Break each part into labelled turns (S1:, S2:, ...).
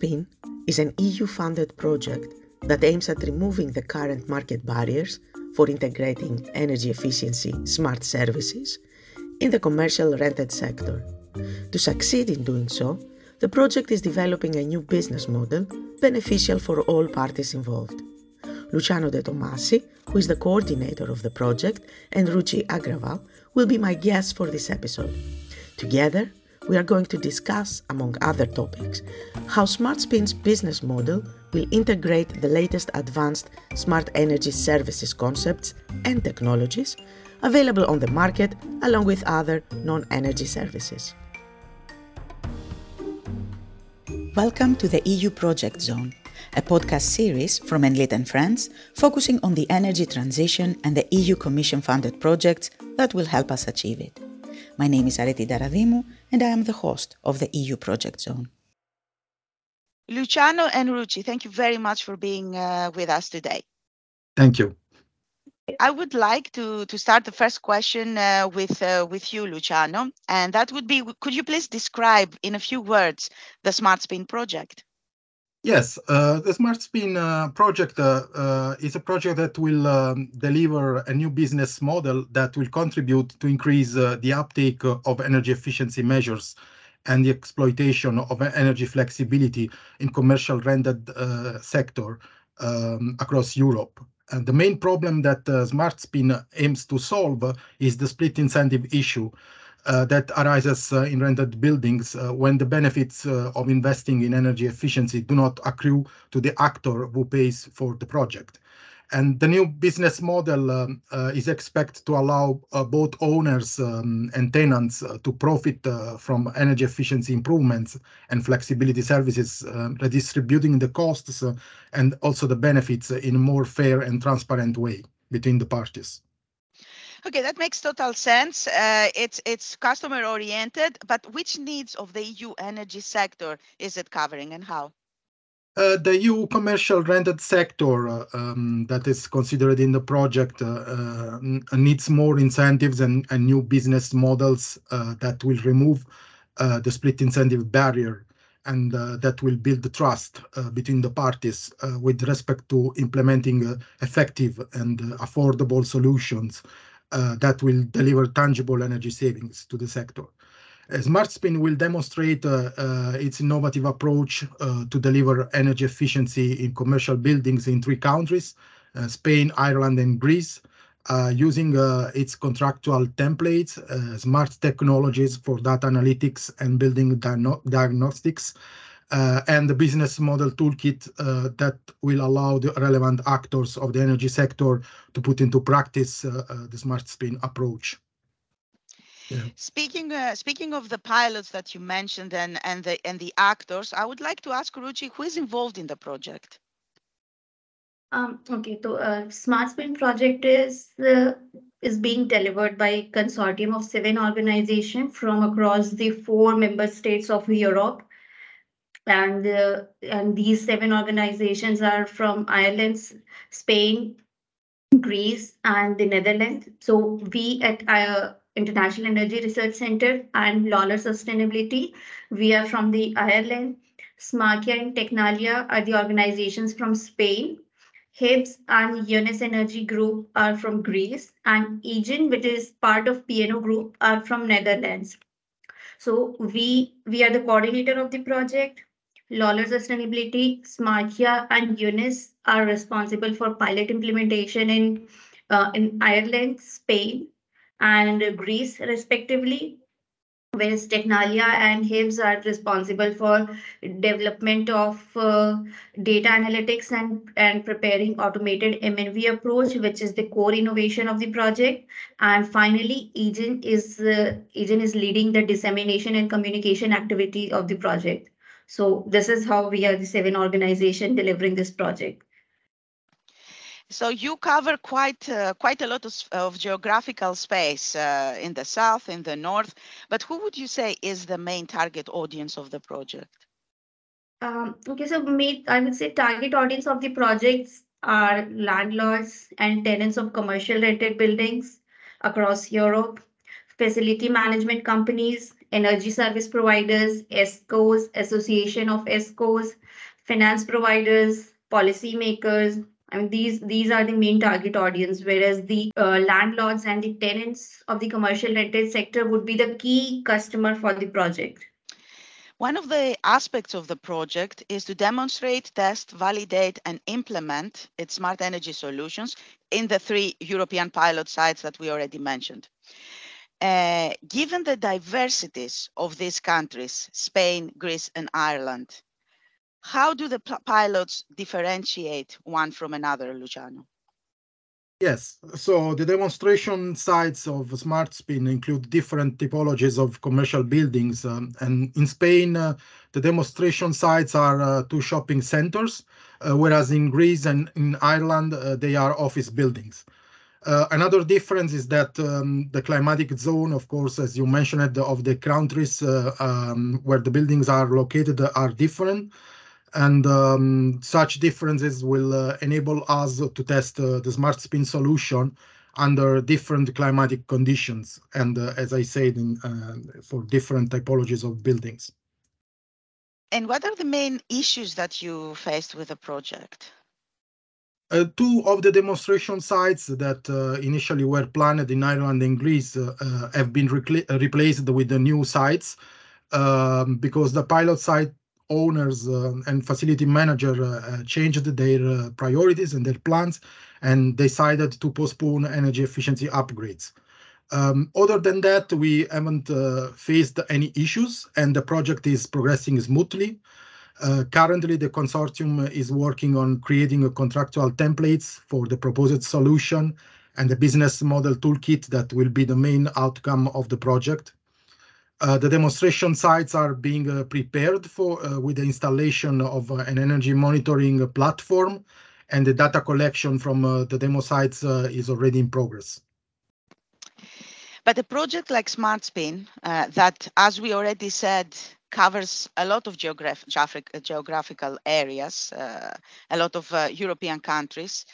S1: SmartSpin is an EU-funded project that aims at removing the current market barriers for integrating energy efficiency smart services in the commercial rented sector. To succeed in doing so, the project is developing a new business model beneficial for all parties involved. Luciano De Tommasi, who is the coordinator of the project, and Ruchi Agrawal will be my guests for this episode. Together, we are going to discuss, among other topics, how SmartSpin's business model will integrate the latest advanced smart energy services concepts and technologies available on the market along with other non energy services. Welcome to the EU Project Zone, a podcast series from Enlit and Friends focusing on the energy transition and the EU Commission funded projects that will help us achieve it. My name is Areti Ntaradimou, and I am the host of the EU Project Zone.
S2: Luciano and Ruchi, thank you very much for being uh, with us today.
S3: Thank you.
S2: I would like to, to start the first question uh, with, uh, with you, Luciano, and that would be, could you please describe in a few words the SmartSpin project?
S3: Yes, uh, the SmartSpin uh, project uh, uh, is a project that will um, deliver a new business model that will contribute to increase the uptake of energy efficiency measures and the exploitation of energy flexibility in commercial rented uh, sector um, across Europe. And the main problem that uh, SmartSpin aims to solve is the split incentive issue uh, that arises uh, in rented buildings uh, when the benefits uh, of investing in energy efficiency do not accrue to the actor who pays for the project. And the new business model um, uh, is expected to allow uh, both owners um, and tenants to profit from energy efficiency improvements and flexibility services, redistributing the costs and also the benefits in a more fair and transparent way between the parties.
S2: Okay, that makes total sense. it's it's customer oriented, but which needs of the EU energy sector is it covering and how?
S3: Uh, the EU commercial rented sector uh, um, that is considered in the project uh, needs more incentives and, and new business models that will remove the split incentive barrier and uh, that will build the trust uh, between the parties uh, with respect to implementing effective and affordable solutions that will deliver tangible energy savings to the sector. SmartSpin will demonstrate uh, uh, its innovative approach uh, to deliver energy efficiency in commercial buildings in three countries, Spain, Ireland, and Greece, using its contractual templates, smart technologies for data analytics and building diagnostics, uh, and the business model toolkit uh, that will allow the relevant actors of the energy sector to put into practice uh, the SmartSpin approach.
S2: Speaking uh, speaking of the pilots that you mentioned and and the and the actors, I would like to ask Ruchi who is involved in the project.
S4: Um, okay, so uh, SmartSpin project is uh, is being delivered by a consortium of seven organizations from across the four member states of Europe, and uh, and these seven organizations are from Ireland, Spain, Greece, and the Netherlands. So we at uh, International Energy Research Center and Lawler Sustainability. We are from the Ireland. Smarkia and Tecnalia are the organizations from Spain. HIBS and Eunice Energy Group are from Greece, and EGEN, which is part of PNO Group, are from Netherlands. So we we are the coordinator of the project. Lawler Sustainability, Smarkia, and Eunice are responsible for pilot implementation in uh, in Ireland, Spain, and Greece, respectively, whereas Tecnalia and HIBS are responsible for development of uh, data analytics and, and preparing automated M&V approach, which is the core innovation of the project. And finally, EGEN is, uh, EGEN is leading the dissemination and communication activity of the project. So this is how we are the seven organization delivering this project.
S2: So you cover quite uh, quite a lot of, of geographical space uh, in the south, in the north. But who would you say is the main target audience of the project?
S4: Um, okay, so I would say target audience of the projects are landlords and tenants of commercial rented buildings across Europe, facility management companies, energy service providers, ESCOs, Association of ESCOs, finance providers, policymakers. I mean, these these are the main target audience, whereas the uh, landlords and the tenants of the commercial rented sector would be the key customer for the project.
S2: One of the aspects of the project is to demonstrate, test, validate, and implement its smart energy solutions in the three European pilot sites that we already mentioned. Uh, given the diversities of these countries, Spain, Greece, and Ireland, how do the pilots differentiate one from another, Luciano?
S3: Yes, so the demonstration sites of SmartSpin include different typologies of commercial buildings. Um, and in Spain, uh, the demonstration sites are uh, two shopping centers, uh, whereas in Greece and in Ireland, uh, they are office buildings. Uh, another difference is that um, the climatic zone, of course, as you mentioned, of the countries uh, um, where the buildings are located are different. And um, such differences will uh, enable us to test uh, the smart spin solution under different climatic conditions and uh, as i said in, uh, for different typologies of buildings.
S2: And what are the main issues that you faced with the project
S3: uh, two of the demonstration sites that uh, initially were planned in Ireland and Greece have been replaced with the new sites um, because the pilot site owners uh, and facility manager uh, changed their uh, priorities and their plans and decided to postpone energy efficiency upgrades. Um, other than that, we haven't uh, faced any issues and the project is progressing smoothly. Uh, currently, the consortium is working on creating a contractual templates for the proposed solution and the business model toolkit that will be the main outcome of the project. Uh, the demonstration sites are being uh, prepared for uh, with the installation of uh, an energy monitoring platform and the data collection from uh, the demo sites is already in progress.
S2: But a project like SmartSpin that, as we already said, covers a lot of geograph geographical areas, a lot of European countries,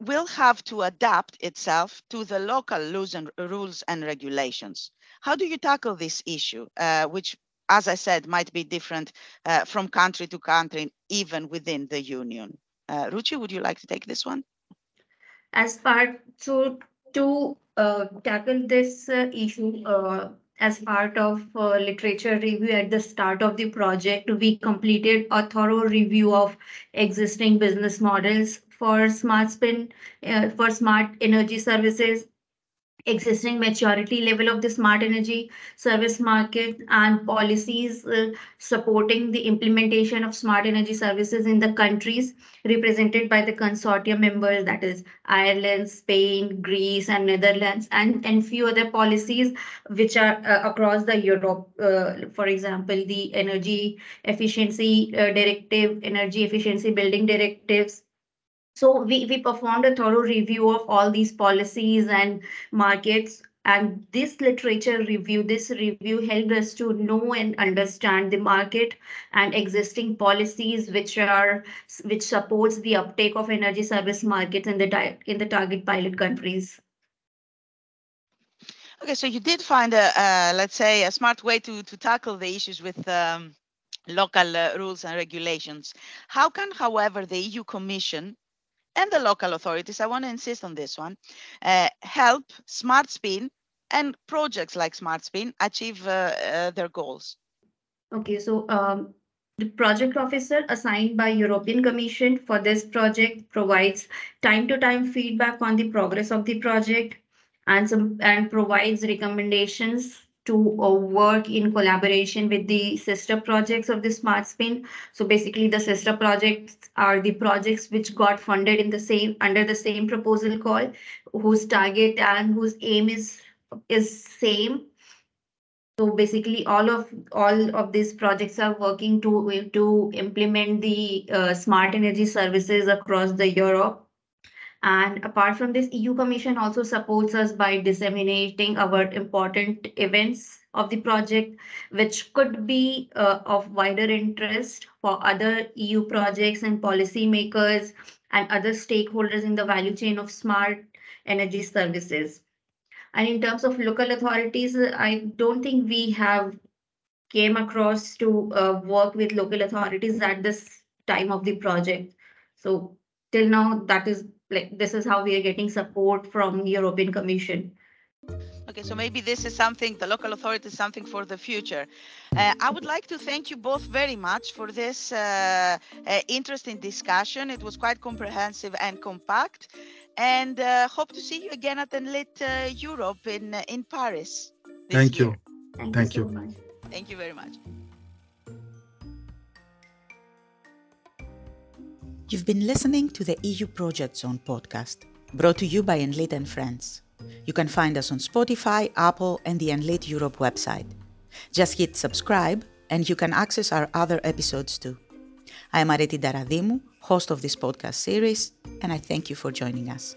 S2: will have to adapt itself to the local and rules and regulations. How do you tackle this issue, uh, which, as I said, might be different uh, from country to country, even within the union? Uh, Ruchi, would you like to take this one?
S4: As far so to uh, tackle this uh, issue, uh, as part of uh, literature review at the start of the project, we completed a thorough review of existing business models for smart spin, uh, for smart energy services existing maturity level of the smart energy service market and policies uh, supporting the implementation of smart energy services in the countries represented by the consortium members that is Ireland, Spain, Greece and Netherlands and, and few other policies which are uh, across the Europe uh, for example the energy efficiency uh, directive energy efficiency building directives so we, we performed a thorough review of all these policies and markets and this literature review, this review helped us to know and understand the market and existing policies which are which supports the uptake of energy service markets in the in the target pilot countries.
S2: Okay, so you did find a let's say a smart way to to tackle the issues with um, local uh, rules and regulations. How can, however, the EU Commission and the local authorities, I want to insist on this one, uh, help SmartSpin and projects like SmartSpin achieve uh, uh, their goals?
S4: Okay, so um, the project officer assigned by European Commission for this project provides time-to-time -time feedback on the progress of the project and some and provides recommendations to uh, work in collaboration with the sister projects of the smart spin. So basically the sister projects are the projects which got funded in the same under the same proposal call whose target and whose aim is is same. So basically all of all of these projects are working to to implement the uh, smart energy services across the europe and apart from this, EU Commission also supports us by disseminating our important events of the project, which could be uh, of wider interest for other EU projects and policymakers and other stakeholders in the value chain of smart energy services. And in terms of local authorities, I don't think we have came across to uh, work with local authorities at this time of the project. So till now, that is like this is how we are getting support from European Commission.
S2: Okay, so maybe this is something, the local authority is something for the future. Uh, I would like to thank you both very much for this uh, uh, interesting discussion. It was quite comprehensive and compact. And uh, hope to see you again at Enlit uh, Europe in, uh, in Paris.
S3: Thank
S2: year.
S3: you.
S4: Thank,
S3: Thank
S4: you so
S3: you.
S4: much.
S2: Thank you very much.
S5: You've been listening to the EU Project Zone podcast, brought to you by Enlit and Friends. You can find us on Spotify, Apple, and the Enlit Europe website. Just hit subscribe, and you can access our other episodes too. I am Areti Ntaradimou, host of this podcast series, and I thank you for joining us.